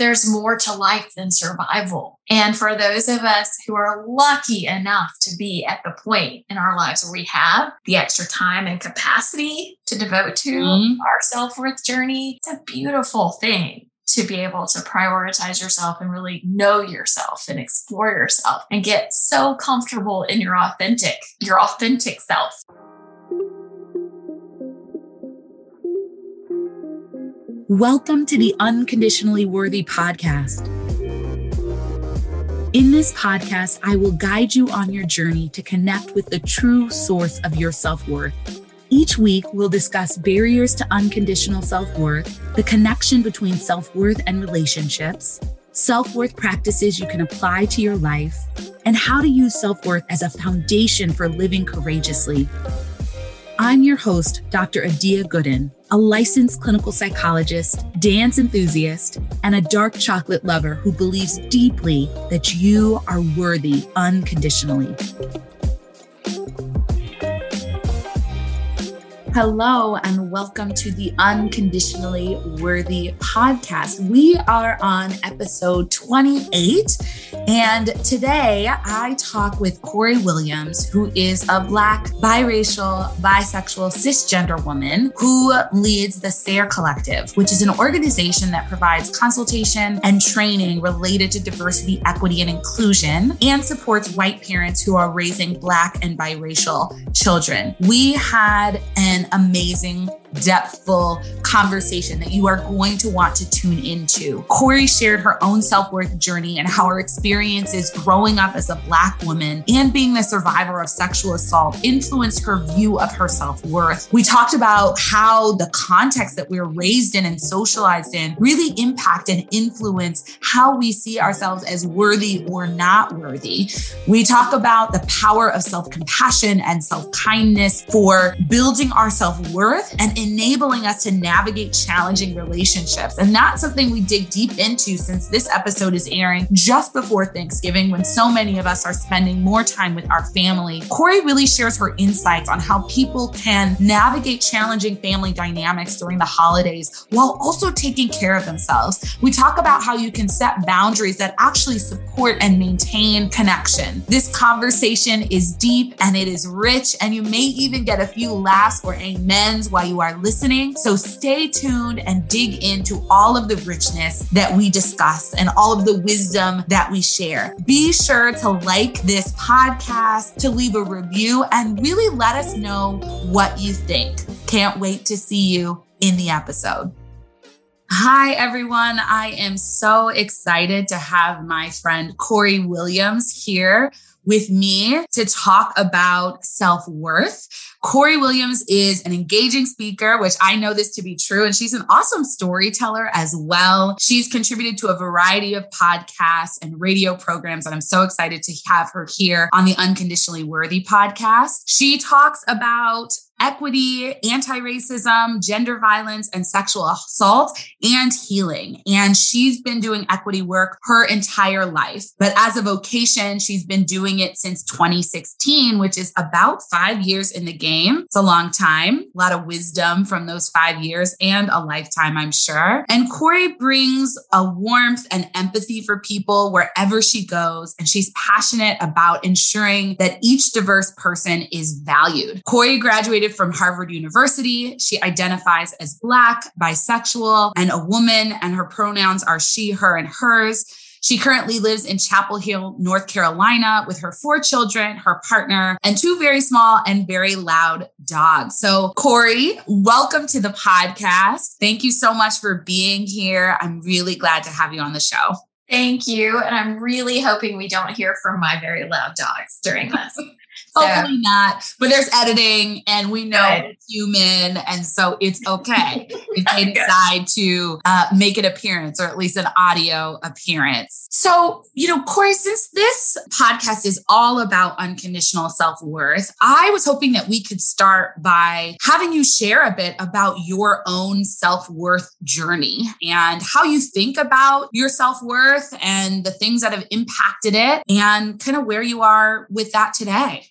there's more to life than survival. And for those of us who are lucky enough to be at the point in our lives where we have the extra time and capacity to devote to mm-hmm. our self worth journey, it's a beautiful thing to be able to prioritize yourself and really know yourself and explore yourself and get so comfortable in your authentic, your authentic self. Welcome to the Unconditionally Worthy podcast. In this podcast, I will guide you on your journey to connect with the true source of your self worth. Each week, we'll discuss barriers to unconditional self worth, the connection between self worth and relationships, self worth practices you can apply to your life, and how to use self worth as a foundation for living courageously. I'm your host, Dr. Adia Gooden, a licensed clinical psychologist, dance enthusiast, and a dark chocolate lover who believes deeply that you are worthy unconditionally. Hello, and welcome to the Unconditionally Worthy podcast. We are on episode 28, and today I talk with Corey Williams, who is a Black, biracial, bisexual, cisgender woman who leads the SAIR Collective, which is an organization that provides consultation and training related to diversity, equity, and inclusion, and supports white parents who are raising Black and biracial children. We had an amazing depthful conversation that you are going to want to tune into. Corey shared her own self worth journey and how her experiences growing up as a Black woman and being the survivor of sexual assault influenced her view of her self worth. We talked about how the context that we're raised in and socialized in really impact and influence how we see ourselves as worthy or not worthy. We talk about the power of self compassion and self kindness for building our self worth and enabling us to navigate challenging relationships. And that's something we dig deep into since this episode is airing just before Thanksgiving when so many of us are spending more time with our family. Corey really shares her insights on how people can navigate challenging family dynamics during the holidays while also taking care of themselves. We talk about how you can set boundaries that actually support and maintain connection. This conversation is deep and it is rich, and you may even get a few laughs or amens while you are are listening. So stay tuned and dig into all of the richness that we discuss and all of the wisdom that we share. Be sure to like this podcast, to leave a review, and really let us know what you think. Can't wait to see you in the episode. Hi, everyone. I am so excited to have my friend Corey Williams here with me to talk about self worth. Corey Williams is an engaging speaker, which I know this to be true. And she's an awesome storyteller as well. She's contributed to a variety of podcasts and radio programs. And I'm so excited to have her here on the Unconditionally Worthy podcast. She talks about equity, anti racism, gender violence, and sexual assault and healing. And she's been doing equity work her entire life. But as a vocation, she's been doing it since 2016, which is about five years in the game. It's a long time, a lot of wisdom from those five years and a lifetime, I'm sure. And Corey brings a warmth and empathy for people wherever she goes. And she's passionate about ensuring that each diverse person is valued. Corey graduated graduated from Harvard University. She identifies as Black, bisexual, and a woman, and her pronouns are she, her, and hers. She currently lives in Chapel Hill, North Carolina, with her four children, her partner, and two very small and very loud dogs. So, Corey, welcome to the podcast. Thank you so much for being here. I'm really glad to have you on the show. Thank you. And I'm really hoping we don't hear from my very loud dogs during this. Hopefully not, but there's editing and we know Good. it's human. And so it's okay if they decide to uh, make an appearance or at least an audio appearance. So, you know, Corey, since this podcast is all about unconditional self worth, I was hoping that we could start by having you share a bit about your own self worth journey and how you think about your self worth and the things that have impacted it and kind of where you are with that today.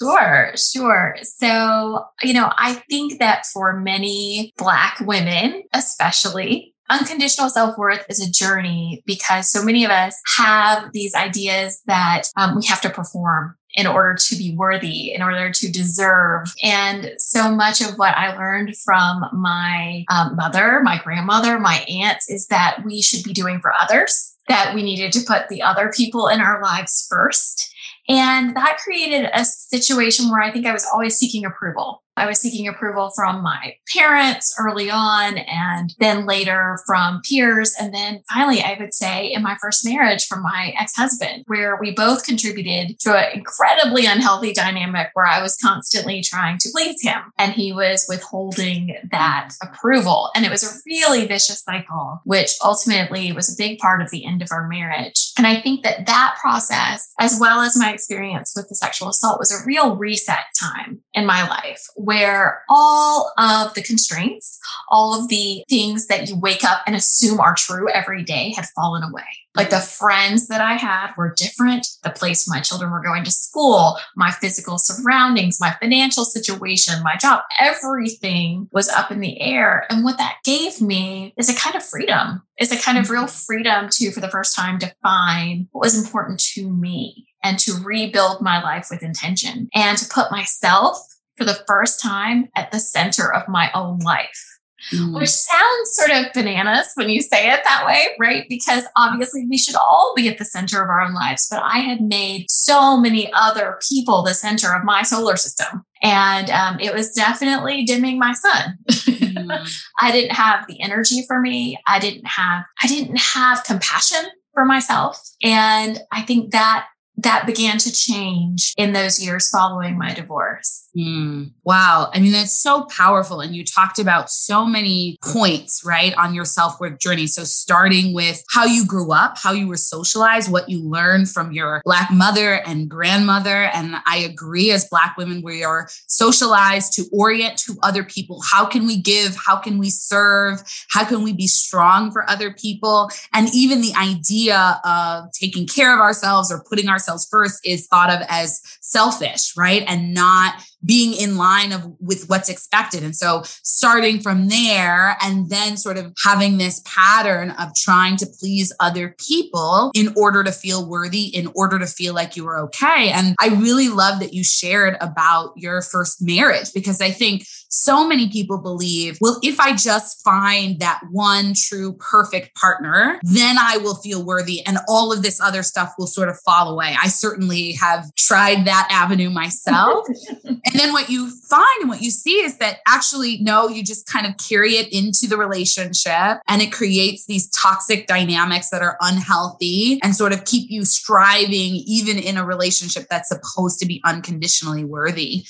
Sure, sure. So, you know, I think that for many Black women, especially, unconditional self worth is a journey because so many of us have these ideas that um, we have to perform in order to be worthy, in order to deserve. And so much of what I learned from my um, mother, my grandmother, my aunts is that we should be doing for others, that we needed to put the other people in our lives first. And that created a situation where I think I was always seeking approval. I was seeking approval from my parents early on and then later from peers. And then finally, I would say in my first marriage from my ex husband, where we both contributed to an incredibly unhealthy dynamic where I was constantly trying to please him and he was withholding that approval. And it was a really vicious cycle, which ultimately was a big part of the end of our marriage. And I think that that process, as well as my experience with the sexual assault, was a real reset time in my life where all of the constraints, all of the things that you wake up and assume are true every day had fallen away. Like the friends that I had were different. The place my children were going to school, my physical surroundings, my financial situation, my job, everything was up in the air. And what that gave me is a kind of freedom, is a kind of real mm-hmm. freedom to, for the first time, define what was important to me and to rebuild my life with intention and to put myself for the first time at the center of my own life. Mm. Which sounds sort of bananas when you say it that way, right? Because obviously we should all be at the center of our own lives. But I had made so many other people the center of my solar system. And um, it was definitely dimming my sun. Mm. I didn't have the energy for me. I didn't have, I didn't have compassion for myself. And I think that that began to change in those years following my divorce. Mm, wow. I mean, that's so powerful. And you talked about so many points, right, on your self worth journey. So, starting with how you grew up, how you were socialized, what you learned from your Black mother and grandmother. And I agree, as Black women, we are socialized to orient to other people. How can we give? How can we serve? How can we be strong for other people? And even the idea of taking care of ourselves or putting ourselves first is thought of as selfish, right? And not being in line of with what's expected. And so starting from there and then sort of having this pattern of trying to please other people in order to feel worthy in order to feel like you were okay. And i really love that you shared about your first marriage because i think so many people believe well if i just find that one true perfect partner then i will feel worthy and all of this other stuff will sort of fall away i certainly have tried that avenue myself And then what you find and what you see is that actually, no, you just kind of carry it into the relationship and it creates these toxic dynamics that are unhealthy and sort of keep you striving, even in a relationship that's supposed to be unconditionally worthy.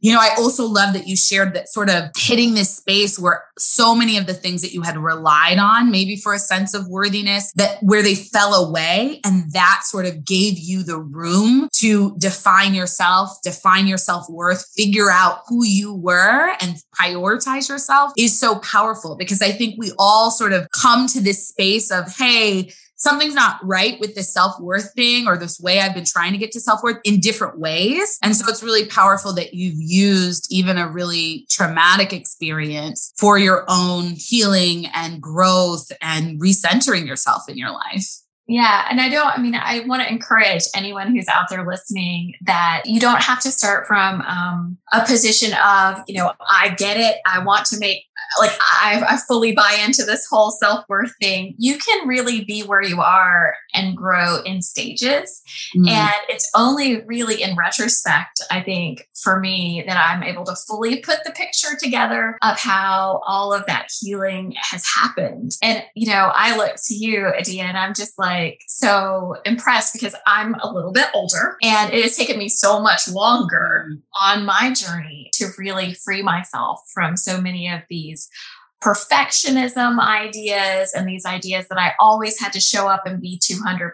You know, I also love that you shared that sort of hitting this space where so many of the things that you had relied on, maybe for a sense of worthiness, that where they fell away. And that sort of gave you the room to define yourself, define your self worth, figure out who you were and prioritize yourself is so powerful because I think we all sort of come to this space of, hey, something's not right with this self worth thing or this way I've been trying to get to self worth in different ways. And so it's really powerful that you've used even a really traumatic experience for your own healing and growth and recentering yourself in your life. Yeah. And I don't, I mean, I want to encourage anyone who's out there listening that you don't have to start from um, a position of, you know, I get it. I want to make like I, I fully buy into this whole self worth thing. You can really be where you are and grow in stages. Mm. And it's only really in retrospect, I think, for me, that I'm able to fully put the picture together of how all of that healing has happened. And, you know, I look to you, Adia, and I'm just like so impressed because I'm a little bit older and it has taken me so much longer mm. On my journey to really free myself from so many of these perfectionism ideas and these ideas that I always had to show up and be 200%.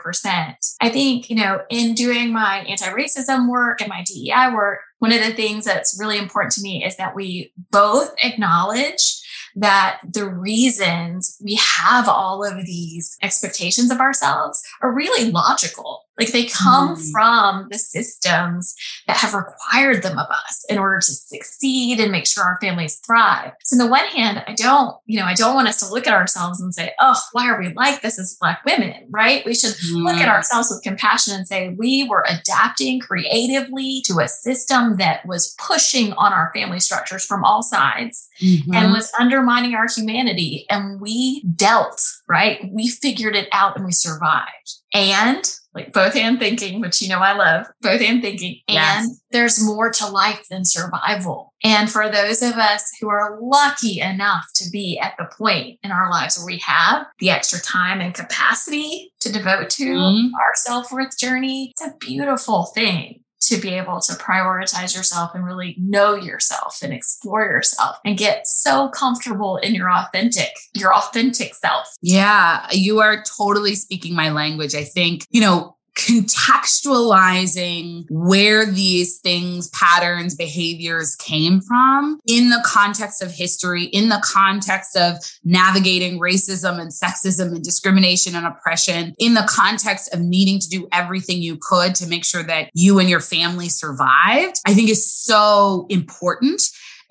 I think, you know, in doing my anti racism work and my DEI work, one of the things that's really important to me is that we both acknowledge that the reasons we have all of these expectations of ourselves are really logical Like they come mm. from the systems that have required them of us in order to succeed and make sure our families thrive. So, on the one hand, I don't, you know, I don't want us to look at ourselves and say, oh, why are we like this as Black women, right? We should mm. look at ourselves with compassion and say, we were adapting creatively to a system that was pushing on our family structures from all sides mm-hmm. and was undermining our humanity. And we dealt, right? We figured it out and we survived. And like both hand thinking, which you know I love, both hand thinking. Yes. And there's more to life than survival. And for those of us who are lucky enough to be at the point in our lives where we have the extra time and capacity to devote to mm-hmm. our self worth journey, it's a beautiful thing to be able to prioritize yourself and really know yourself and explore yourself and get so comfortable in your authentic your authentic self. Yeah, you are totally speaking my language. I think, you know, contextualizing where these things, patterns, behaviors came from in the context of history, in the context of navigating racism and sexism and discrimination and oppression, in the context of needing to do everything you could to make sure that you and your family survived, I think is so important.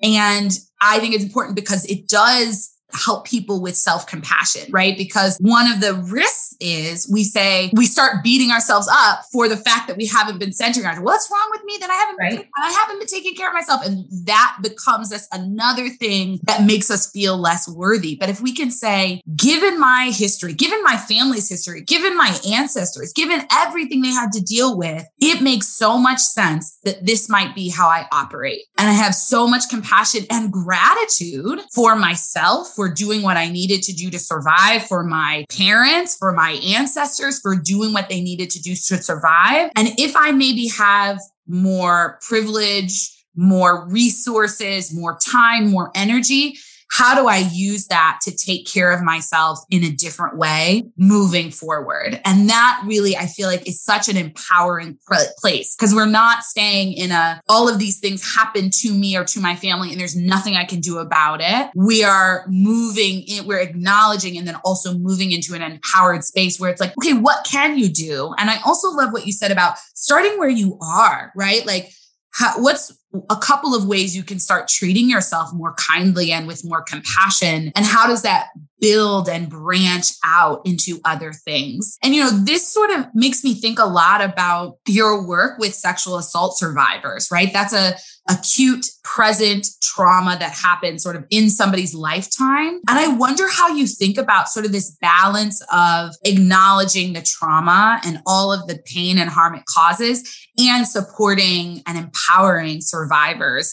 And I think it's important because it does help people with self compassion, right? Because one of the risks is we say we start beating ourselves up for the fact that we haven't been centering ourselves. What's wrong with me that I haven't right. been, I haven't been taking care of myself, and that becomes us another thing that makes us feel less worthy. But if we can say, given my history, given my family's history, given my ancestors, given everything they had to deal with, it makes so much sense that this might be how I operate, and I have so much compassion and gratitude for myself. For for doing what I needed to do to survive, for my parents, for my ancestors, for doing what they needed to do to survive. And if I maybe have more privilege, more resources, more time, more energy, how do I use that to take care of myself in a different way moving forward? And that really, I feel like is such an empowering place because we're not staying in a, all of these things happen to me or to my family and there's nothing I can do about it. We are moving in, we're acknowledging and then also moving into an empowered space where it's like, okay, what can you do? And I also love what you said about starting where you are, right? Like, how, what's a couple of ways you can start treating yourself more kindly and with more compassion. And how does that build and branch out into other things? And you know this sort of makes me think a lot about your work with sexual assault survivors right? That's a acute present trauma that happens sort of in somebody's lifetime. And I wonder how you think about sort of this balance of acknowledging the trauma and all of the pain and harm it causes and supporting and empowering survivors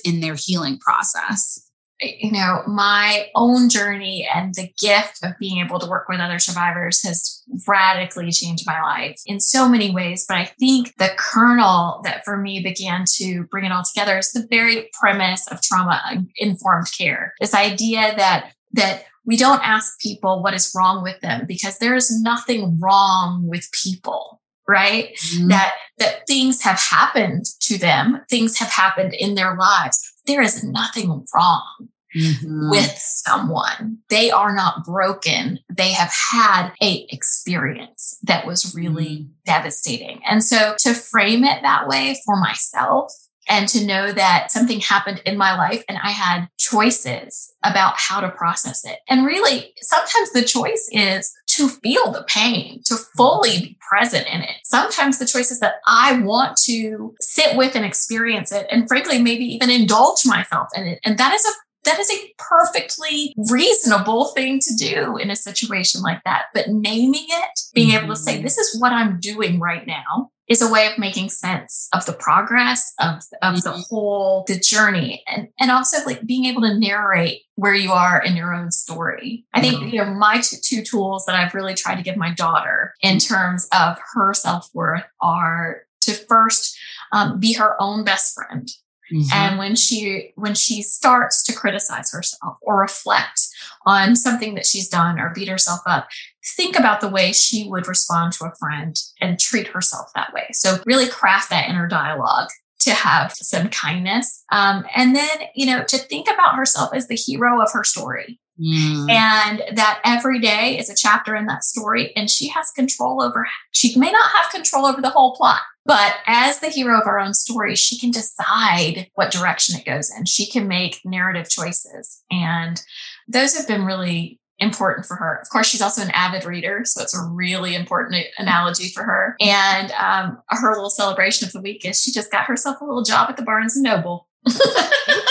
in their healing process you know, my own journey and the gift of being able to work with other survivors has radically changed my life in so many ways. But I think the kernel that for me began to bring it all together is the very premise of trauma informed care. This idea that, that we don't ask people what is wrong with them because there is nothing wrong with people right mm-hmm. that that things have happened to them things have happened in their lives there is nothing wrong mm-hmm. with someone. They are not broken. They have had a experience that was really mm-hmm. devastating. And so to frame it that way for myself and to know that something happened in my life and I had choices about how to process it. And really, sometimes the choice is to feel the pain, to fully be present in it. Sometimes the choice is that I want to sit with and experience it and frankly, maybe even indulge myself in it. And that is a that is a perfectly reasonable thing to do in a situation like that. But naming it, being able to say, mm-hmm. this is what I'm doing right now is a way of making sense of the progress of, of mm-hmm. the whole the journey and and also like being able to narrate where you are in your own story i think mm-hmm. you know my two, two tools that i've really tried to give my daughter in terms of her self-worth are to first um, be her own best friend Mm-hmm. And when she when she starts to criticize herself or reflect on something that she's done or beat herself up, think about the way she would respond to a friend and treat herself that way. So really craft that inner dialogue to have some kindness. Um, and then, you know, to think about herself as the hero of her story. Mm. And that every day is a chapter in that story, and she has control over, she may not have control over the whole plot, but as the hero of her own story, she can decide what direction it goes in. She can make narrative choices. And those have been really important for her. Of course, she's also an avid reader, so it's a really important analogy for her. And um, her little celebration of the week is she just got herself a little job at the Barnes and Noble. wow,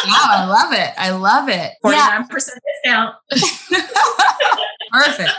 I love it. I love it. 49% discount. Perfect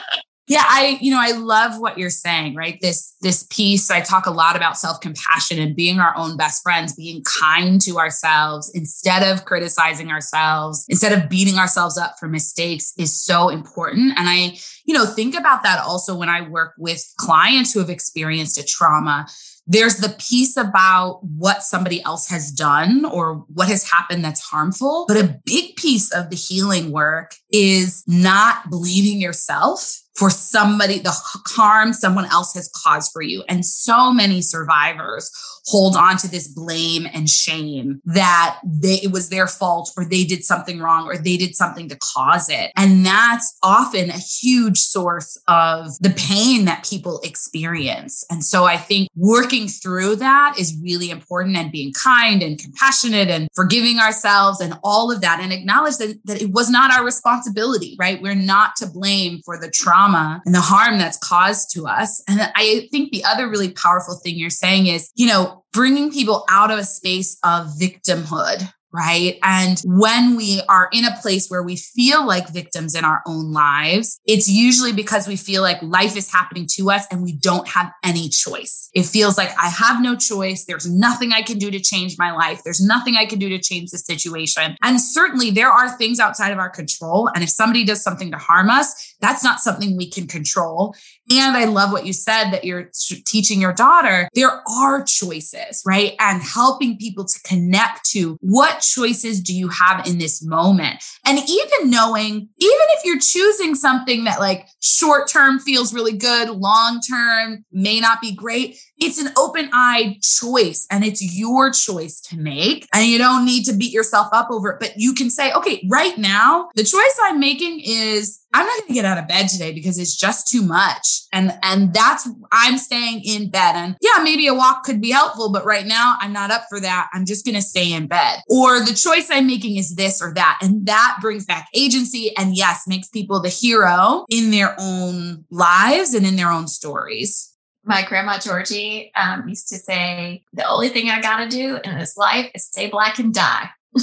yeah i you know i love what you're saying right? This this piece i talk a lot about self-compassion and being our own best friends being kind to ourselves instead of criticizing ourselves instead of beating ourselves up for mistakes is so important. And i you know think about that also when i work with clients who have experienced a trauma. There's the piece about what somebody else has done or what has happened that's harmful. But a big piece of the healing work is not believing yourself for somebody, the harm someone else has caused for you. And so many survivors hold on to this blame and shame that they, it was their fault or they did something wrong or they did something to cause it. And that's often a huge source of the pain that people experience. And so I think working through that is really important and being kind and compassionate and forgiving ourselves and all of that and acknowledge that, that it was not our responsibility, right? We're not to blame for the trauma and the harm that's caused to us. And I think the other really powerful thing you're saying is, you know, bringing people out of a space of victimhood, right? And when we are in a place where we feel like victims in our own lives, it's usually because we feel like life is happening to us and we don't have any choice. It feels like I have no choice. There's nothing I can do to change my life. There's nothing I can do to change the situation. And certainly there are things outside of our control. And if somebody does something to harm us, that's not something we can control. And I love what you said that you're teaching your daughter. There are choices, right? And helping people to connect to what choices do you have in this moment? And even knowing, even if you're choosing something that like short term feels really good, long term may not be great, it's an open eyed choice and it's your choice to make. And you don't need to beat yourself up over it, but you can say, okay, right now, the choice I'm making is I'm not going to get out of bed today because it's just too much. And, and that's, I'm staying in bed. And yeah, maybe a walk could be helpful, but right now I'm not up for that. I'm just going to stay in bed. Or the choice I'm making is this or that. And that brings back agency and yes, makes people the hero in their own lives and in their own stories my grandma Georgie um, used to say, "The only thing I got to do in this life is stay black and die."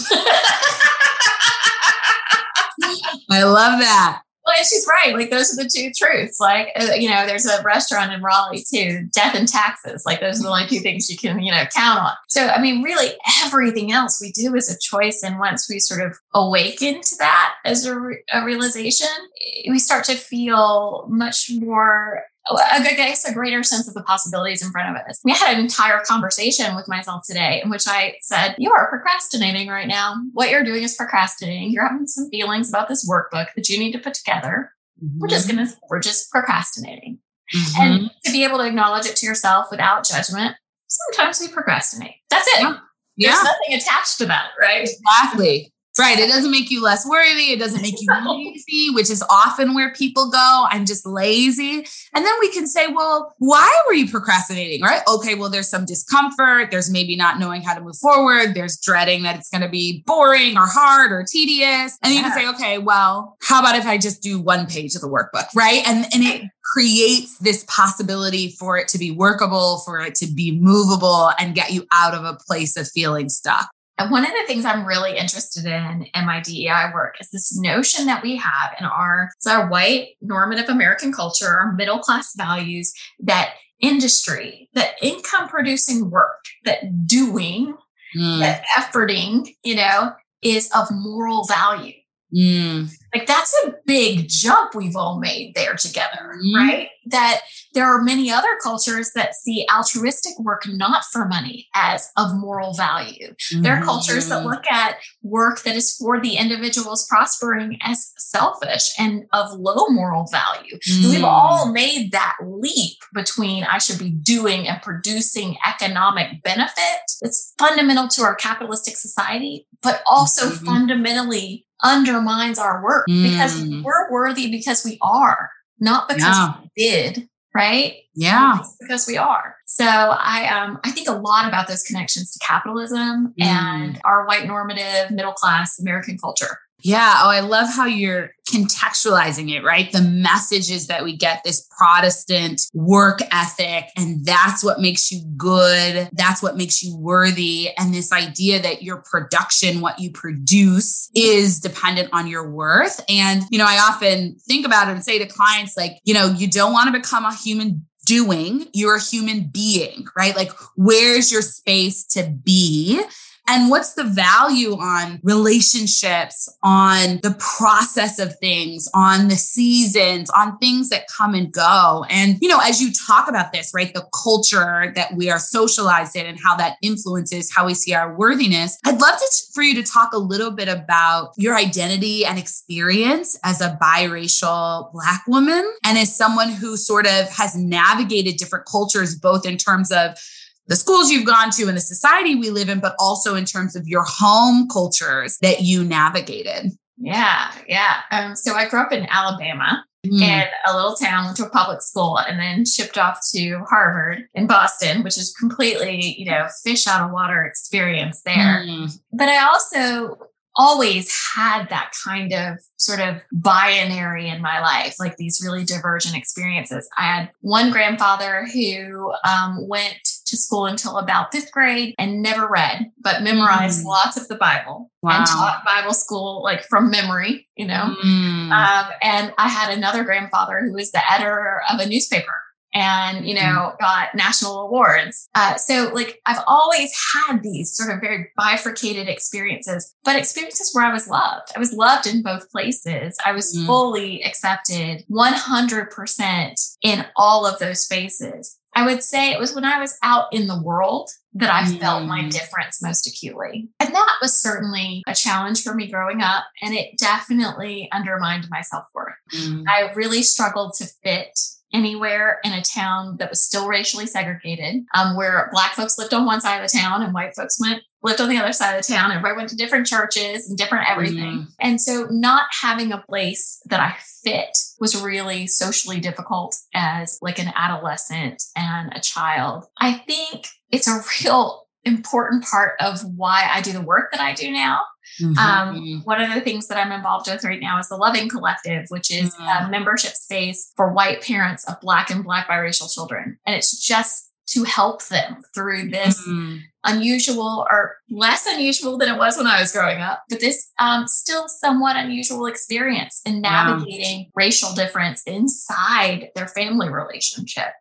I love that. Well, and she's right. Like those are the two truths. Like uh, you know, there's a restaurant in Raleigh too. Death and taxes. Like those are the only two things you can you know count on. So I mean, really, everything else we do is a choice. And once we sort of awaken to that as a, re- a realization, we start to feel much more I guess a greater sense of the possibilities in front of us. We had an entire conversation with myself today in which I said, You are procrastinating right now. What you're doing is procrastinating. You're having some feelings about this workbook that you need to put together. Mm-hmm. We're just mm-hmm. gonna, we're just procrastinating. Mm-hmm. And to be able to acknowledge it to yourself without judgment, sometimes we procrastinate. That's it. Yeah. There's yeah. nothing attached to that, right? Exactly. Right. It doesn't make you less worthy. It doesn't make you lazy, which is often where people go. I'm just lazy. And then we can say, well, why were you procrastinating? Right. Okay. Well, there's some discomfort. There's maybe not knowing how to move forward. There's dreading that it's going to be boring or hard or tedious. And yeah. you can say, okay, well, how about if I just do one page of the workbook? Right. And, and it creates this possibility for it to be workable, for it to be movable and get you out of a place of feeling stuck. And one of the things I'm really interested in in my DEI work is this notion that we have in our, it's our white normative American culture, our middle class values that industry, that income producing work, that doing, mm. that efforting, you know, is of moral value. Mm. Like that's a big jump we've all made there together, mm. right? That there are many other cultures that see altruistic work not for money as of moral value. Mm-hmm. There are cultures that mm-hmm. look at work that is for the individual's prospering as selfish and of low moral value. Mm. We've all made that leap between I should be doing and producing economic benefit that's fundamental to our capitalistic society, but also mm-hmm. fundamentally undermines our work mm. because we're worthy because we are, not because yeah. we did right? Yeah. Because we are. So I um I think a lot about those connections to capitalism mm. and our white normative middle class American culture. Yeah. Oh, I love how you're contextualizing it, right? The messages that we get this Protestant work ethic, and that's what makes you good. That's what makes you worthy. And this idea that your production, what you produce, is dependent on your worth. And, you know, I often think about it and say to clients, like, you know, you don't want to become a human doing, you're a human being, right? Like, where's your space to be? And what's the value on relationships, on the process of things, on the seasons, on things that come and go? And, you know, as you talk about this, right, the culture that we are socialized in and how that influences how we see our worthiness, I'd love to, for you to talk a little bit about your identity and experience as a biracial Black woman and as someone who sort of has navigated different cultures, both in terms of the schools you've gone to and the society we live in, but also in terms of your home cultures that you navigated. Yeah, yeah. Um, so I grew up in Alabama. Mm. in a little town, went to a public school, and then shipped off to Harvard in Boston, which is completely, you know, fish out of water experience there. Mm. But I also always had that kind of sort of binary in my life, like these really divergent experiences. I had one grandfather who um, went to school until about fifth grade and never read, but memorized mm. lots of the Bible wow. and taught Bible school like from memory, you know. Mm. Um, and I had another grandfather who was the editor of a newspaper and you know mm. got national awards uh, so like i've always had these sort of very bifurcated experiences but experiences where i was loved i was loved in both places i was mm. fully accepted 100% in all of those spaces i would say it was when i was out in the world that i mm. felt my mm. difference most acutely and that was certainly a challenge for me growing up and it definitely undermined my self-worth mm. i really struggled to fit anywhere in a town that was still racially segregated, um, where black folks lived on one side of the town and white folks went lived on the other side of the town. Everybody went to different churches and different everything. Mm. And so not having a place that I fit was really socially difficult as like an adolescent and a child. I think it's a real important part of why I do the work that I do now. Mm-hmm. Um, one of the things that I'm involved with right now is the Loving Collective, which is mm-hmm. a membership space for white parents of Black and Black biracial children. And it's just to help them through this mm-hmm. unusual or less unusual than it was when I was growing up, but this um, still somewhat unusual experience in navigating wow. racial difference inside their family relationship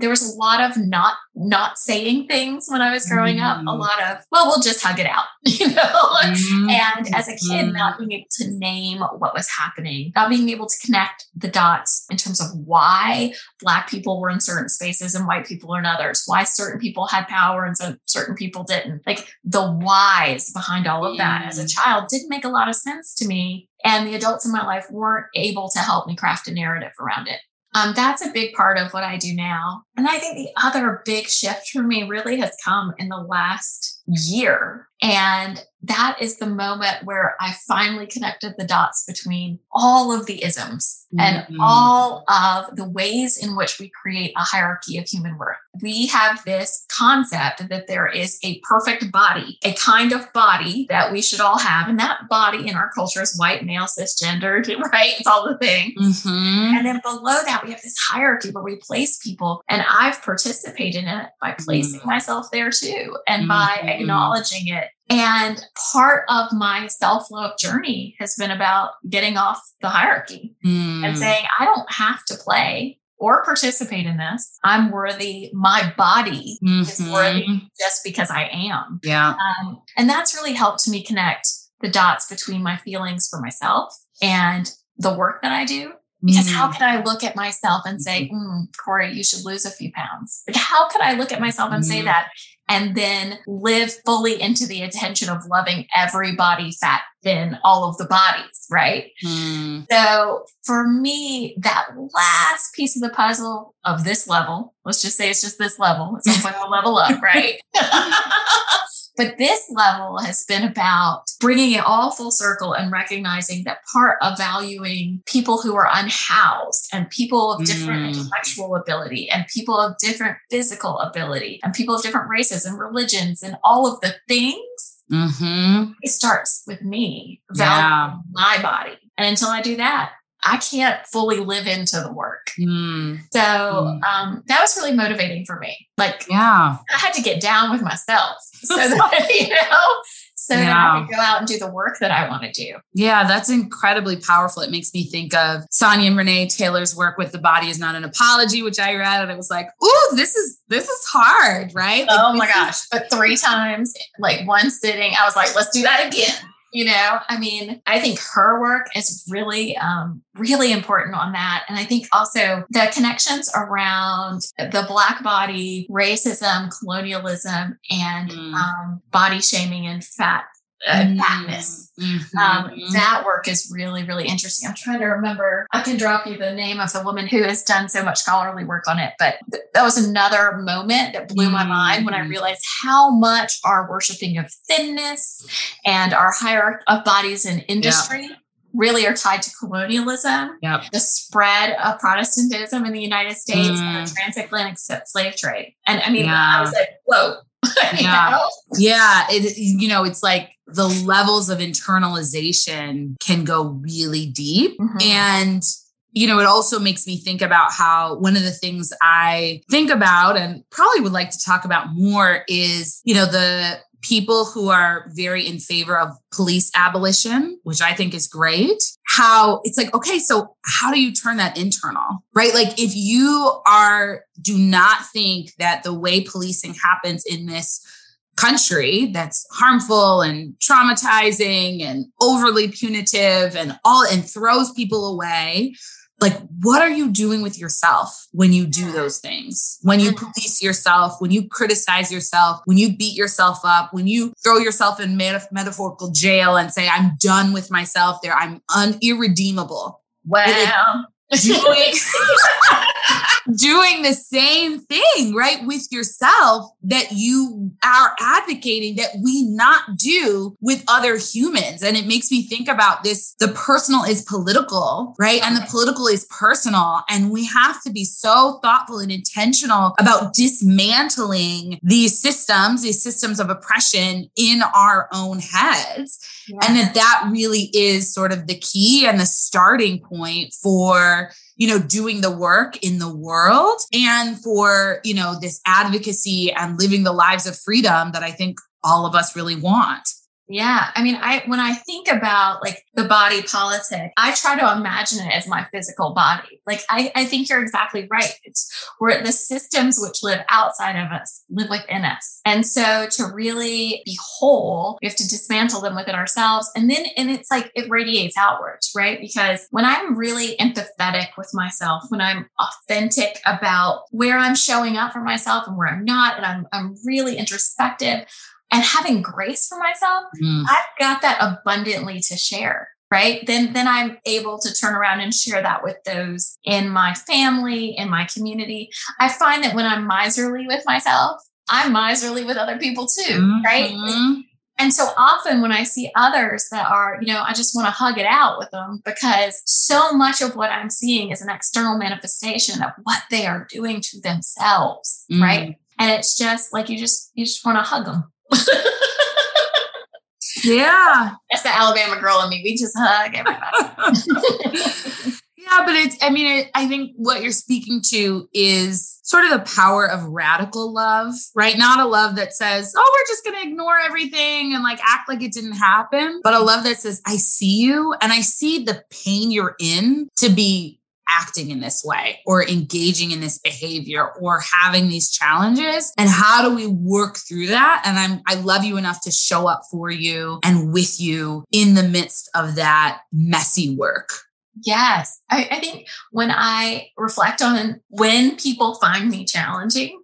there was a lot of not not saying things when I was growing mm. up. A mm. lot of, well, we'll just hug it out, you know. Mm. And as a kid, not being able to name what was happening, not being able to connect the dots in terms of why Black people were in certain spaces and white people are in others, why certain people had power and certain people didn't. Like the whys behind all of that as a mm. child didn't make a lot of sense to me. And the adults in my life weren't able to help me craft a narrative around it. Um, that's a big part of what I do now. And I think the other big shift for me really has come in the last year. And that is the moment where I finally connected the dots between all of the isms mm-hmm. and all of the ways in which we create a hierarchy of human worth. We have this concept that there is a perfect body, a kind of body that we should all have. And that body in our culture is white, male, cisgendered, right? It's all the things. Mm-hmm. And then below that, we have this hierarchy where we place people. And I've participated in it by placing mm-hmm. myself there too and by mm-hmm. acknowledging it and part of my self love journey has been about getting off the hierarchy mm. and saying, I don't have to play or participate in this. I'm worthy. My body mm-hmm. is worthy just because I am. Yeah. Um, and that's really helped me connect the dots between my feelings for myself and the work that I do. Because mm. how can I look at myself and say, mm-hmm. mm, Corey, you should lose a few pounds? Like, how could I look at myself and mm. say mm-hmm. that and then live fully into the intention of loving every body, fat, thin, all of the bodies, right? Mm. So for me, that last piece of the puzzle of this level, let's just say it's just this level, at some point I'll level up, right? But this level has been about bringing it all full circle and recognizing that part of valuing people who are unhoused and people of different mm. intellectual ability and people of different physical ability and people of different races and religions and all of the things. Mm-hmm. It starts with me valuing yeah. my body. And until I do that, I can't fully live into the work. Mm. So mm. Um, that was really motivating for me. Like, yeah, I had to get down with myself so that, you know, so yeah. that I could go out and do the work that I want to do. Yeah, that's incredibly powerful. It makes me think of Sonya Renee Taylor's work with The Body is Not an Apology, which I read and it was like, ooh, this is this is hard, right? Like, oh my gosh. But three times, like one sitting, I was like, let's do that again you know i mean i think her work is really um, really important on that and i think also the connections around the black body racism colonialism and mm. um, body shaming and fat uh, fatness. Mm-hmm. Um, that work is really, really interesting. I'm trying to remember. I can drop you the name of the woman who has done so much scholarly work on it. But th- that was another moment that blew mm-hmm. my mind when I mm-hmm. realized how much our worshiping of thinness and our hierarchy of bodies in industry. Yeah. Really are tied to colonialism, yep. the spread of Protestantism in the United States, mm. and the mm. transatlantic slave trade. And I mean, yeah. I was like, whoa, yeah. yeah. It, you know, it's like the levels of internalization can go really deep. Mm-hmm. And you know, it also makes me think about how one of the things I think about and probably would like to talk about more is, you know, the people who are very in favor of police abolition, which I think is great. How it's like, okay, so how do you turn that internal, right? Like, if you are, do not think that the way policing happens in this country that's harmful and traumatizing and overly punitive and all and throws people away like what are you doing with yourself when you do those things? When you mm-hmm. police yourself when you criticize yourself when you beat yourself up when you throw yourself in metaphorical jail and say i'm done with myself there. I'm un- irredeemable. Wow doing, doing the same thing, right, with yourself that you are advocating that we not do with other humans. And it makes me think about this the personal is political, right? And the political is personal. And we have to be so thoughtful and intentional about dismantling these systems, these systems of oppression in our own heads. And that that really is sort of the key and the starting point for you know doing the work in the world and for you know this advocacy and living the lives of freedom that i think all of us really want yeah. I mean, I, when I think about like the body politic, I try to imagine it as my physical body. Like, I, I think you're exactly right. It's where the systems which live outside of us live within us. And so to really be whole, we have to dismantle them within ourselves. And then, and it's like it radiates outwards, right? Because when I'm really empathetic with myself, when I'm authentic about where I'm showing up for myself and where I'm not, and I'm, I'm really introspective, and having grace for myself, mm. I've got that abundantly to share. Right. Then, then I'm able to turn around and share that with those in my family, in my community. I find that when I'm miserly with myself, I'm miserly with other people too. Mm-hmm. Right. And so often when I see others that are, you know, I just want to hug it out with them because so much of what I'm seeing is an external manifestation of what they are doing to themselves. Mm. Right. And it's just like you just, you just want to hug them yeah. That's the Alabama girl in me. We just hug everybody. yeah, but it's, I mean, it, I think what you're speaking to is sort of the power of radical love, right? Not a love that says, oh, we're just going to ignore everything and like act like it didn't happen, but a love that says, I see you and I see the pain you're in to be acting in this way or engaging in this behavior or having these challenges and how do we work through that and i'm i love you enough to show up for you and with you in the midst of that messy work yes I, I think when i reflect on when people find me challenging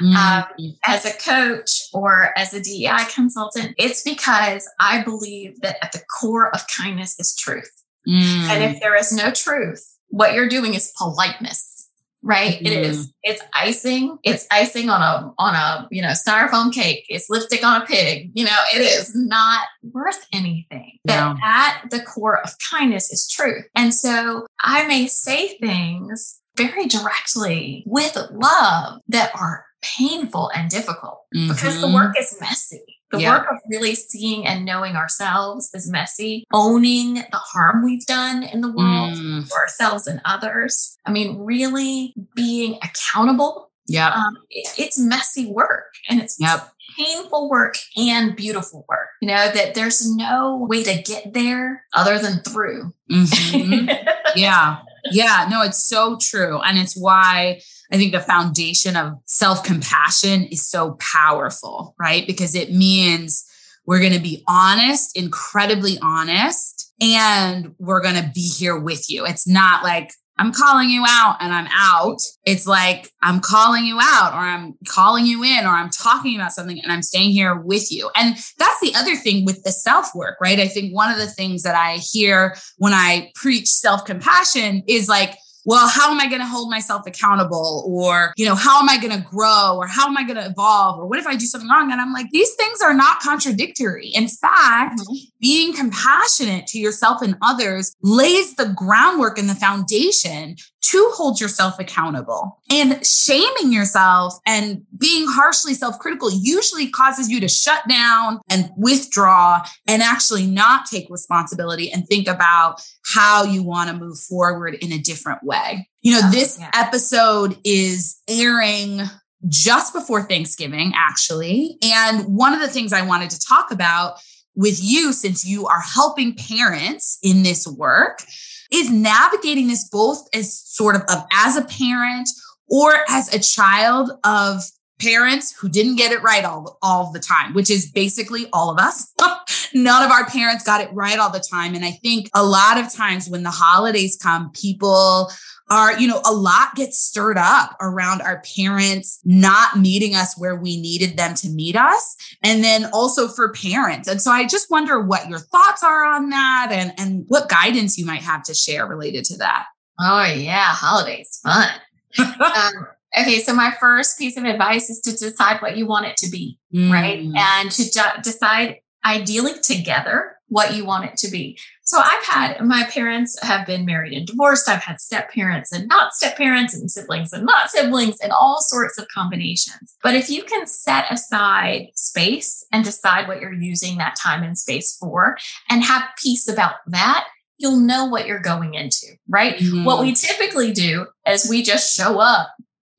um, mm-hmm. as a coach or as a DEI consultant, it's because I believe that at the core of kindness is truth. Mm. And if there is no truth, what you're doing is politeness, right? Mm. It is. It's icing. It's icing on a on a you know styrofoam cake. It's lipstick on a pig. You know, it is not worth anything. No. But at the core of kindness is truth. And so I may say things very directly with love that are painful and difficult mm-hmm. because the work mm-hmm. is messy. The yeah. work of really seeing and knowing ourselves is messy, owning the harm we've done in the world mm. for ourselves and others. I mean, really being accountable. Yeah. Um, it, it's messy work and it's yep. painful work and beautiful work. You know, that there's no way to get there other than through. Mm-hmm. yeah. Yeah. No, it's so true. And it's why I think the foundation of self compassion is so powerful, right? Because it means we're going to be honest, incredibly honest, and we're going to be here with you. It's not like, I'm calling you out and I'm out. It's like I'm calling you out or I'm calling you in or I'm talking about something and I'm staying here with you. And that's the other thing with the self work, right? I think one of the things that I hear when I preach self compassion is like, well, how am I going to hold myself accountable? Or, you know, how am I going to grow? Or how am I going to evolve? Or what if I do something wrong? And I'm like, these things are not contradictory. In fact, mm-hmm. being compassionate to yourself and others lays the groundwork and the foundation to hold yourself accountable. And shaming yourself and being harshly self critical usually causes you to shut down and withdraw and actually not take responsibility and think about how you want to move forward in a different way. You know, this yeah. episode is airing just before Thanksgiving, actually. And one of the things I wanted to talk about with you, since you are helping parents in this work, is navigating this both as sort of, of as a parent or as a child of parents who didn't get it right all, all the time, which is basically all of us. None of our parents got it right all the time. And I think a lot of times when the holidays come, people are, you know, a lot gets stirred up around our parents not meeting us where we needed them to meet us. And then also for parents. And so I just wonder what your thoughts are on that and, and what guidance you might have to share related to that. Oh, yeah. Holidays, fun. um, okay. So my first piece of advice is to decide what you want it to be, mm. right? And to d- decide ideally together what you want it to be. So I've had my parents have been married and divorced. I've had step parents and not step parents and siblings and not siblings and all sorts of combinations. But if you can set aside space and decide what you're using that time and space for and have peace about that, you'll know what you're going into, right? Mm-hmm. What we typically do is we just show up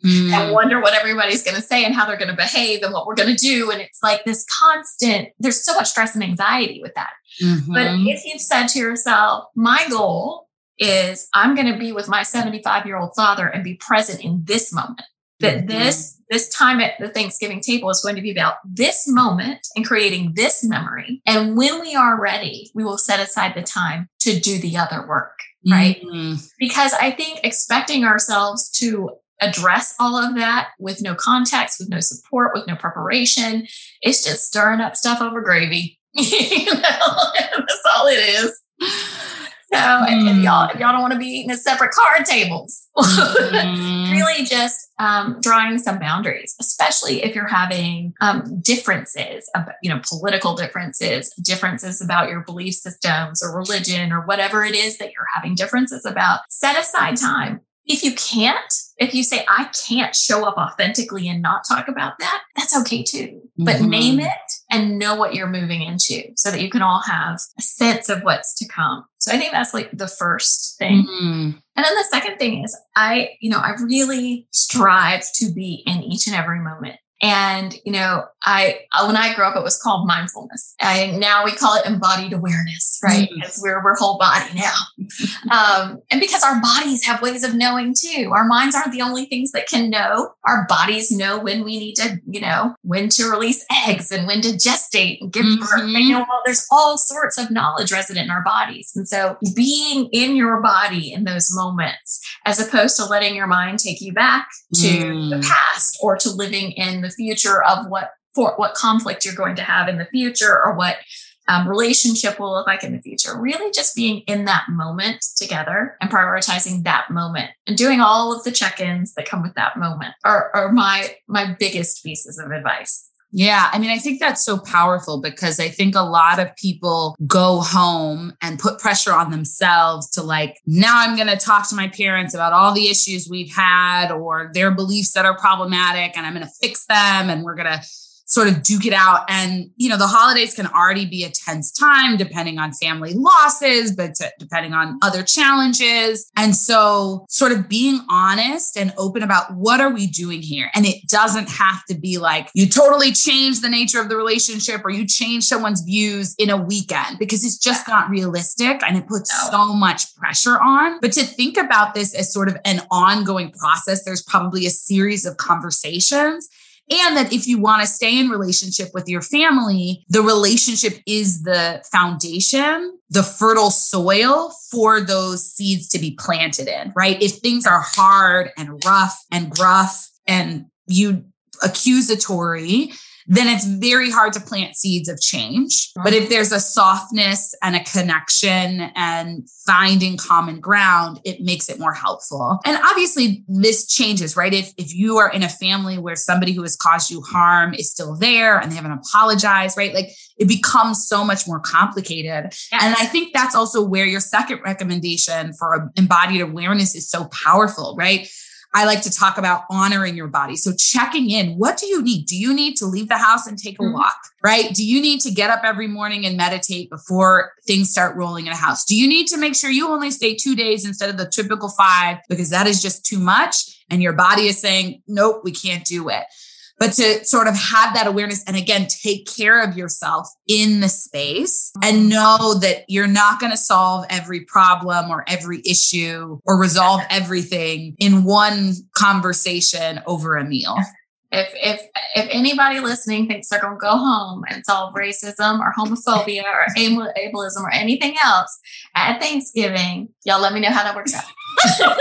mm. and wonder what everybody's going to say and how they're going to behave and what we're going to do. And it's like this constant, there's so much stress and anxiety with that. Mm-hmm. But if you've said to yourself, my goal is I'm going to be with my 75 year old father and be present in this moment. That mm-hmm. this this time at the Thanksgiving table is going to be about this moment and creating this memory. And when we are ready, we will set aside the time to do the other work, right? Mm-hmm. Because I think expecting ourselves to address all of that with no context, with no support, with no preparation. It's just stirring up stuff over gravy. you know, that's all it is. So mm. if y'all if y'all don't want to be eating at separate card tables, mm. really just um, drawing some boundaries, especially if you're having um, differences, about, you know, political differences, differences about your belief systems or religion or whatever it is that you're having differences about. Set aside time if you can't, if you say, I can't show up authentically and not talk about that, that's okay too. But mm-hmm. name it and know what you're moving into so that you can all have a sense of what's to come. So I think that's like the first thing. Mm-hmm. And then the second thing is I, you know, I really strive to be in each and every moment And, you know, I, when I grew up, it was called mindfulness. And now we call it embodied awareness, right? Because we're, we're whole body now. um, and because our bodies have ways of knowing too. Our minds aren't the only things that can know. Our bodies know when we need to, you know, when to release eggs and when to gestate and give mm-hmm. birth. And, you know, well, there's all sorts of knowledge resident in our bodies. And so being in your body in those moments, as opposed to letting your mind take you back to mm. the past or to living in the future of what for what conflict you're going to have in the future or what um, relationship will look like in the future. Really just being in that moment together and prioritizing that moment and doing all of the check-ins that come with that moment are, are my my biggest pieces of advice. Yeah, I mean, I think that's so powerful because I think a lot of people go home and put pressure on themselves to like, now I'm going to talk to my parents about all the issues we've had or their beliefs that are problematic and I'm going to fix them and we're going to sort of duke it out. And, you know, the holidays can already be a tense time depending on family losses, but t- depending on other challenges. And so sort of being honest and open about what are we doing here? And it doesn't have to be like you totally change the nature of the relationship or you change someone's views in a weekend because it's just not realistic and it puts so much pressure on. But to think about this as sort of an ongoing process, there's probably a series of conversations and that if you want to stay in relationship with your family, the relationship is the foundation, the fertile soil for those seeds to be planted in, right? If things are hard and rough and gruff and you accusatory, then it's very hard to plant seeds of change. But if there's a softness and a connection and finding common ground, it makes it more helpful. And obviously this changes, right? If if you are in a family where somebody who has caused you harm is still there and they haven't apologized, right? Like it becomes so much more complicated. Yes. And I think that's also where your second recommendation for embodied awareness is so powerful, right? I like to talk about honoring your body. So checking in, what do you need? Do you need to leave the house and take a mm-hmm. walk? Right? Do you need to get up every morning and meditate before things start rolling in a house? Do you need to make sure you only stay two days instead of the typical five because that is just too much? And your body is saying, nope, we can't do it but to sort of have that awareness and again, take care of yourself in the space and mm-hmm. know that you're not going to solve every problem or every issue or resolve everything in one conversation over a meal. If if if anybody listening thinks they're going to go home and solve racism or homophobia or ableism or anything else at Thanksgiving, y'all let me know how that works out.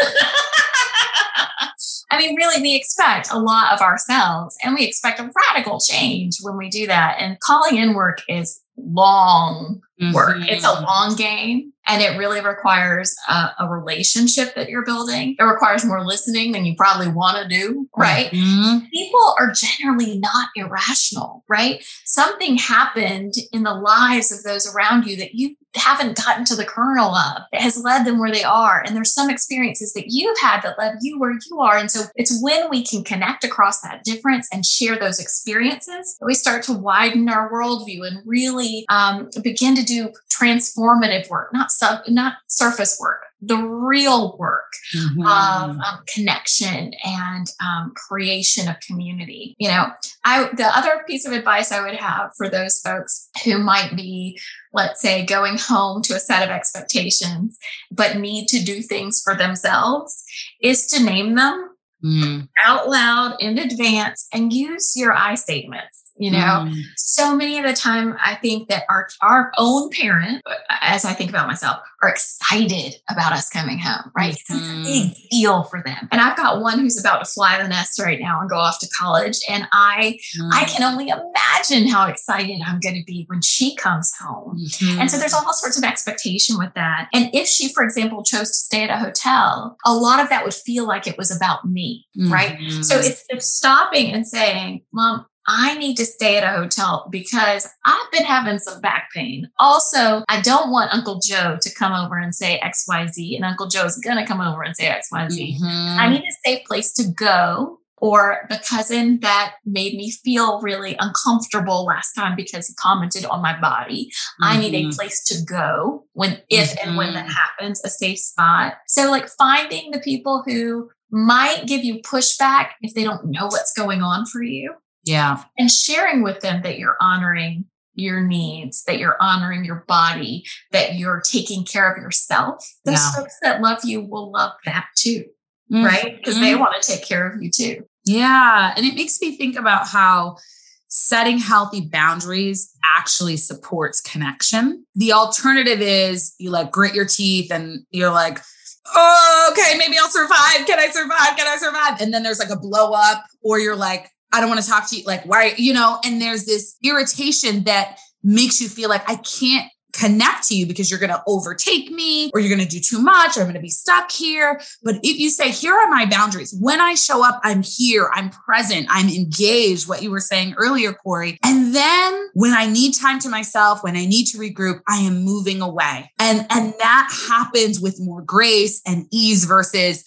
I mean, really, we expect a lot of ourselves and we expect a radical change when we do that. And calling in work is long work. Mm-hmm. It's a long game and it really requires a, a, relationship that you're building. It requires more listening than you probably want to do, right? Mm-hmm. People are generally not irrational, right? Something happened in the lives of those around you that you haven't gotten to the kernel of that has led them where they are. And there's some experiences that you've had that led you where you are. And so it's when we can connect across that difference and share those experiences that we start to widen our worldview and really um, begin to do transformative work, not sub, not surface work, the real work mm-hmm. of um, connection and um, creation of community. You know, I the other piece of advice I would have for those folks who might be, let's say, going home to a set of expectations, but need to do things for themselves, is to name them mm. out loud in advance and use your I statements you know mm. so many of the time i think that our our own parent as i think about myself are excited about us coming home right mm. it's a big mm. deal for them and i've got one who's about to fly the nest right now and go off to college and i mm. i can only imagine how excited i'm going to be when she comes home mm-hmm. and so there's all sorts of expectation with that and if she for example chose to stay at a hotel a lot of that would feel like it was about me mm-hmm. right so it's, it's stopping and saying mom I need to stay at a hotel because I've been having some back pain. Also, I don't want Uncle Joe to come over and say XYZ, and Uncle Joe's to come over and say XYZ. Mm-hmm. I need a safe place to go. Or the cousin that made me feel really uncomfortable last time because he commented on my body. Mm-hmm. I need a mm-hmm. place to go when, if mm-hmm. and when that mm-hmm. happens, a safe spot. So, like finding the people who might give you pushback if they don't know what's going on for you Yeah. And sharing with them that you're honoring your needs, that you're honoring your body, that you're taking care of yourself. Those yeah. folks that love you will love that too, mm-hmm. right? Because they mm-hmm. want to take care of you too. Yeah. And it makes me think about how setting healthy boundaries actually supports connection. The alternative is you like grit your teeth and you're like, oh, okay, maybe I'll survive. Can I survive? Can I survive? And then there's like a blow up, or you're like, I don't want to talk to you. Like, why, you know, and there's this irritation that makes you feel like I can't connect to you because you're going to overtake me or you're going to do too much or I'm going to be stuck here. But if you say, here are my boundaries, when I show up, I'm here, I'm present, I'm engaged, what you were saying earlier, Corey. And then when I need time to myself, when I need to regroup, I am moving away. And, and that happens with more grace and ease versus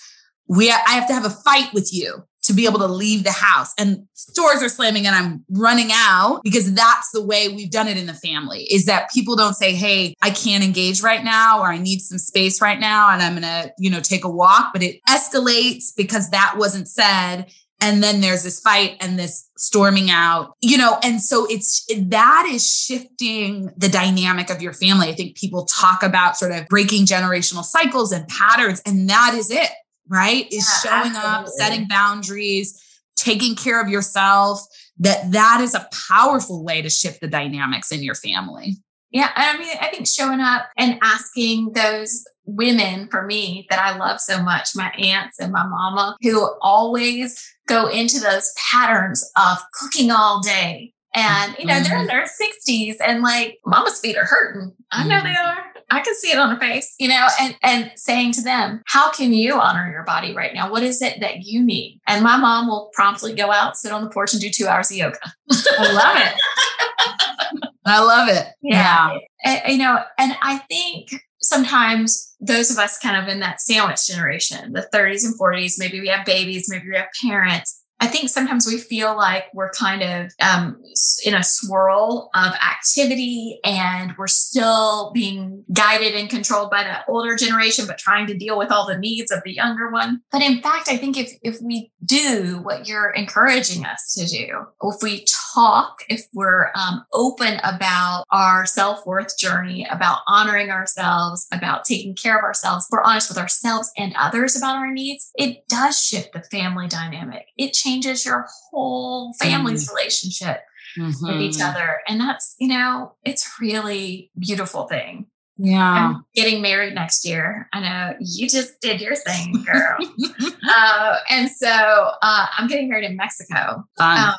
we, I have to have a fight with you to be able to leave the house and stores are slamming and I'm running out because that's the way we've done it in the family is that people don't say, Hey, I can't engage right now, or I need some space right now. And I'm going to, you know, take a walk, but it escalates because that wasn't said. And then there's this fight and this storming out, you know, and so it's that is shifting the dynamic of your family. I think people talk about sort of breaking generational cycles and patterns, and that is it right? Is showing absolutely. up, setting boundaries, taking care of yourself. That that is a powerful way to shift the dynamics in your family. Yeah, I mean, I think showing up and asking those women for me that I love so much, my aunts and my mama, who always go into those patterns of cooking all day. And, you know, mm-hmm. they're in their 60s and like mama's feet are hurting. I know mm-hmm. they are. I can see it on her face, you know, and, and saying to them, how can you honor your body right now? What is it that you need? And my mom will promptly go out, sit on the porch and do two hours of yoga. I love it. I love it. Yeah. yeah. And, you know, and I think sometimes those of us kind of in that sandwich generation, the 30s and 40s, maybe we have babies, maybe we have parents, I think sometimes we feel like we're kind of um, in a swirl of activity and we're still being guided and controlled by the older generation, but trying to deal with all the needs of the younger one. But in fact, I think if, if we do what you're encouraging us to do, if we talk, if we're um, open about our self worth journey, about honoring ourselves, about taking care of ourselves, we're honest with ourselves and others about our needs, it does shift the family dynamic. It changes changes your whole family's mm relationship mm-hmm. with each mm-hmm. other. And that's, you know, it's really beautiful thing. Yeah. I'm getting married next year. I know you just did your thing, girl. uh, and so uh, I'm getting married in Mexico. Um,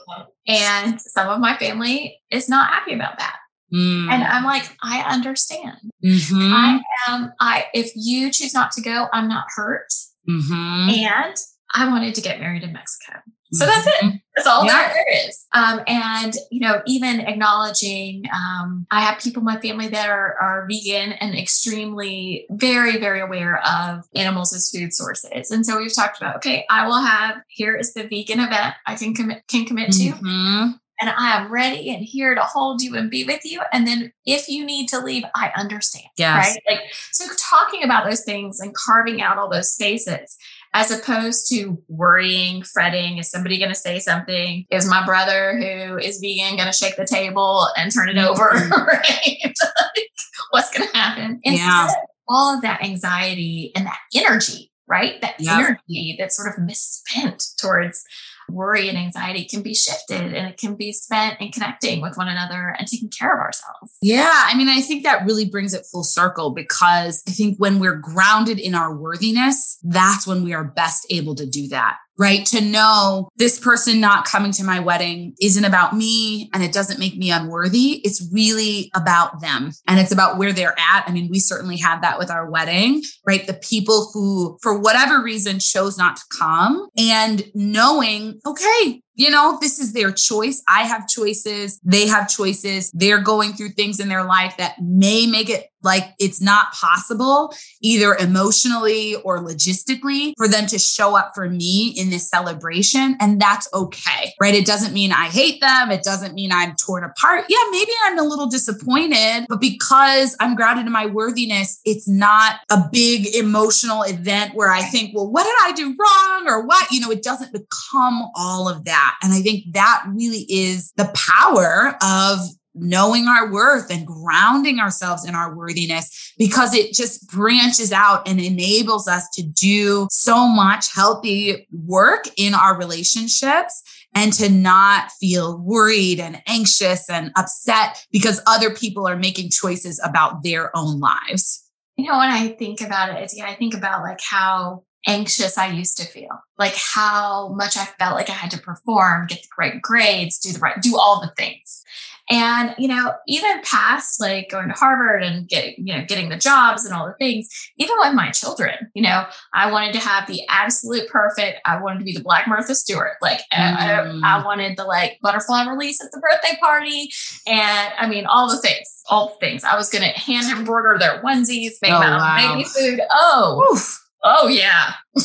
and some of my family is not happy about that. Mm. And I'm like, I understand. Mm-hmm. I am, I, if you choose not to go, I'm not hurt. Mm-hmm. And I wanted to get married in Mexico. So that's it. Mm-hmm. That's all yeah. there is. Um, and, you know, even acknowledging, um, I have people in my family that are, are vegan and extremely very, very aware of animals as food sources. And so we've talked about, okay, I will have, here is the vegan event I can commit, can commit to. Mm-hmm. And I am ready and here to hold you and be with you. And then if you need to leave, I understand. Yes. Right. Like, so talking about those things and carving out all those spaces as opposed to worrying, fretting. Is somebody going to say something? Is my brother who is vegan going to shake the table and turn it over? Mm-hmm. right? What's going to happen? Instead, yeah. all of that anxiety and that energy, right? That yep. energy that's sort of misspent towards worry and anxiety can be shifted and it can be spent in connecting with one another and taking care of ourselves. Yeah. I mean, I think that really brings it full circle because I think when we're grounded in our worthiness, that's when we are best able to do that right? To know this person not coming to my wedding isn't about me and it doesn't make me unworthy. It's really about them and it's about where they're at. I mean, we certainly had that with our wedding, right? The people who, for whatever reason, chose not to come and knowing, okay, you know, this is their choice. I have choices. They have choices. They're going through things in their life that may make it like it's not possible, either emotionally or logistically, for them to show up for me in this celebration. And that's okay, right? It doesn't mean I hate them. It doesn't mean I'm torn apart. Yeah, maybe I'm a little disappointed, but because I'm grounded in my worthiness, it's not a big emotional event where I think, well, what did I do wrong or what? You know, it doesn't become all of that. And I think that really is the power of knowing our worth and grounding ourselves in our worthiness because it just branches out and enables us to do so much healthy work in our relationships and to not feel worried and anxious and upset because other people are making choices about their own lives. You know, when I think about it, I think about like how anxious I used to feel, like how much I felt like I had to perform, get the right grades, do the right, do all the things. And, you know, even past like going to Harvard and get, you know, getting the jobs and all the things, even with my children, you know, I wanted to have the absolute perfect, I wanted to be the Black Martha Stewart. Like mm. I, I, wanted the like butterfly release at the birthday party. And I mean, all the things, all the things. I was going to hand embroider their onesies, make oh, my wow. baby food. Oh, Oof. oh yeah.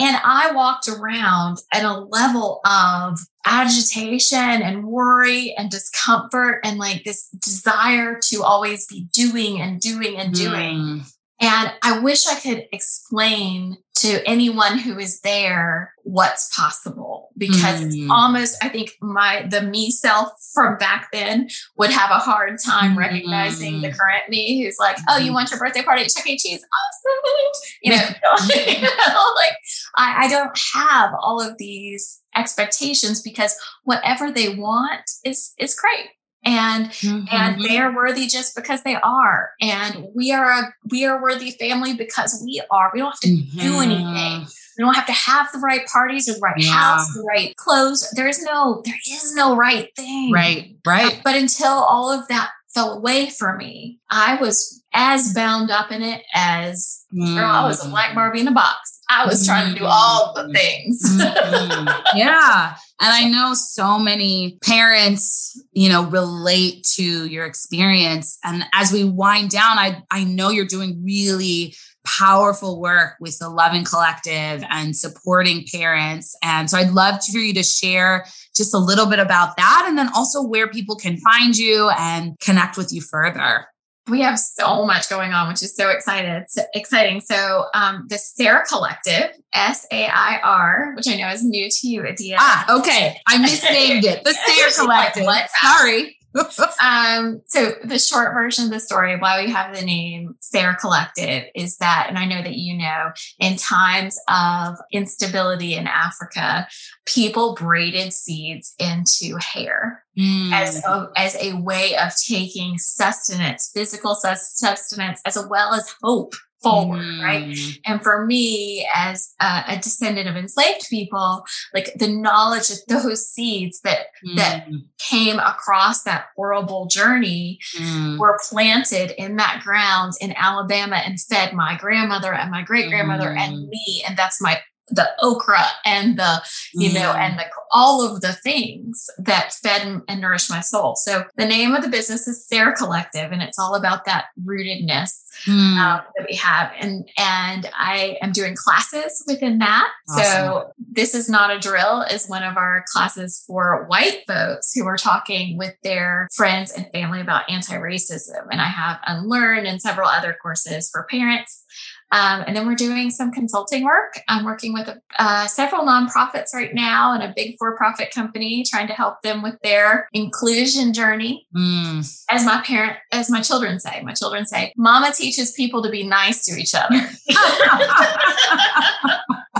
And I walked around at a level of agitation and worry and discomfort and like this desire to always be doing and doing and doing. Mm. And I wish I could explain to anyone who is there what's possible because mm. it's almost i think my the me self from back then would have a hard time mm. recognizing the current me who's like oh you mm-hmm. want your birthday party at chuck e cheese awesome you know, you know like I, I don't have all of these expectations because whatever they want is is great. And mm-hmm. and they are worthy just because they are. And we are a we are worthy family because we are. We don't have to mm-hmm. do anything. We don't have to have the right parties the right yeah. house the right clothes. There is no there is no right thing. Right right. But until all of that fell away for me i was as bound up in it as mm. girl, i was a black barbie in a box I was trying to do all the things. mm-hmm. Yeah. And I know so many parents, you know, relate to your experience. And as we wind down, I, I know you're doing really powerful work with the Loving Collective and supporting parents. And so I'd love for you to share just a little bit about that and then also where people can find you and connect with you further we have so much going on, which is so excited, so exciting. So um, the SAIR Collective, S A I R, which I know is new to you, Adia. Ah, okay. I misnamed it. The SAIR Collective. Like, Sorry. um, so the short version of the story, why we have the name SAIR Collective, is that, and I know that you know, in times of instability in Africa, people braided seeds into hair mm. as a, as a way of taking sustenance, physical sustenance, as well as hope forward, mm. right? And for me, as a, a, descendant of enslaved people, like the knowledge of those seeds that mm. that came across that horrible journey mm. were planted in that ground in Alabama and fed my grandmother and my great grandmother and mm. me, and that's my the okra and the you know and the all of the things that fed and nourished my soul. So the name of the business is SAIR Collective and it's all about that rootedness mm. um, that we have. And and i am doing classes within that. Awesome. so this is not a drill is one of our classes for white folks who are talking with their friends and family about anti-racism. And i have unlearn and several other courses for parents um, and then we're doing some consulting work. I'm working with uh, several nonprofits right now and a big for profit company trying to help them with their inclusion journey. Mm. As my parent, as my children say, my children say, Mama teaches people to be nice to each other.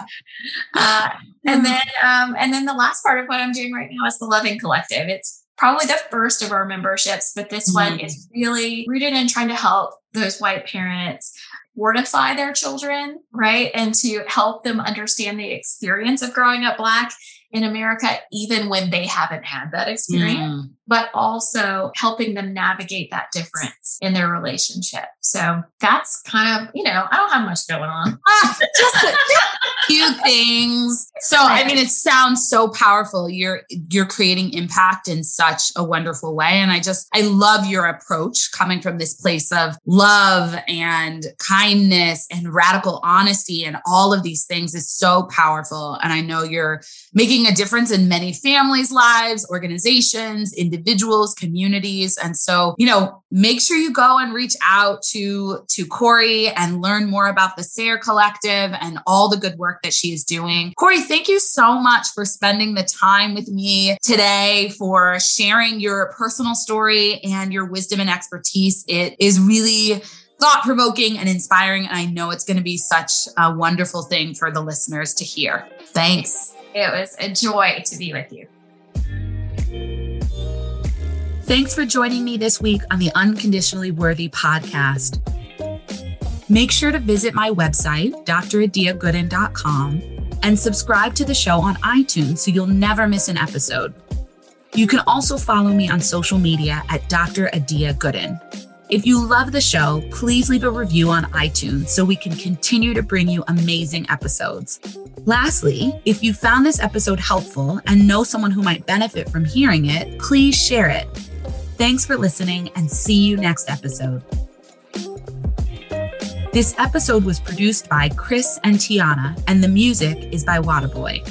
uh, and then, um, and then the last part of what I'm doing right now is the Loving Collective. It's probably the first of our memberships, but this mm. one is really rooted in trying to help those white parents fortify their children, right? And to help them understand the experience of growing up Black in America, even when they haven't had that experience, mm. But also helping them navigate that difference in their relationship. So that's kind of, you know, I don't have much going on. Ah, just a few things. So I mean, it sounds so powerful. You're you're creating impact in such a wonderful way. And I just I love your approach coming from this place of love and kindness and radical honesty and all of these things is so powerful. And I know you're making making a difference in many families' lives, organizations, individuals, communities. And so, you know, make sure you go and reach out to, to Corey and learn more about the SAIR Collective and all the good work that she is doing. Corey, thank you so much for spending the time with me today, for sharing your personal story and your wisdom and expertise. It is really thought provoking and inspiring. And I know it's going to be such a wonderful thing for the listeners to hear. Thanks. It was a joy to be with you. Thanks for joining me this week on the Unconditionally Worthy podcast. Make sure to visit my website, dradiagooden.com, and subscribe to the show on iTunes so you'll never miss an episode. You can also follow me on social media at Dr. Adia Gooden. If you love the show, please leave a review on iTunes so we can continue to bring you amazing episodes. Lastly, if you found this episode helpful and know someone who might benefit from hearing it, please share it. Thanks for listening and see you next episode. This episode was produced by Chris and Tiana, and the music is by Wadaboy.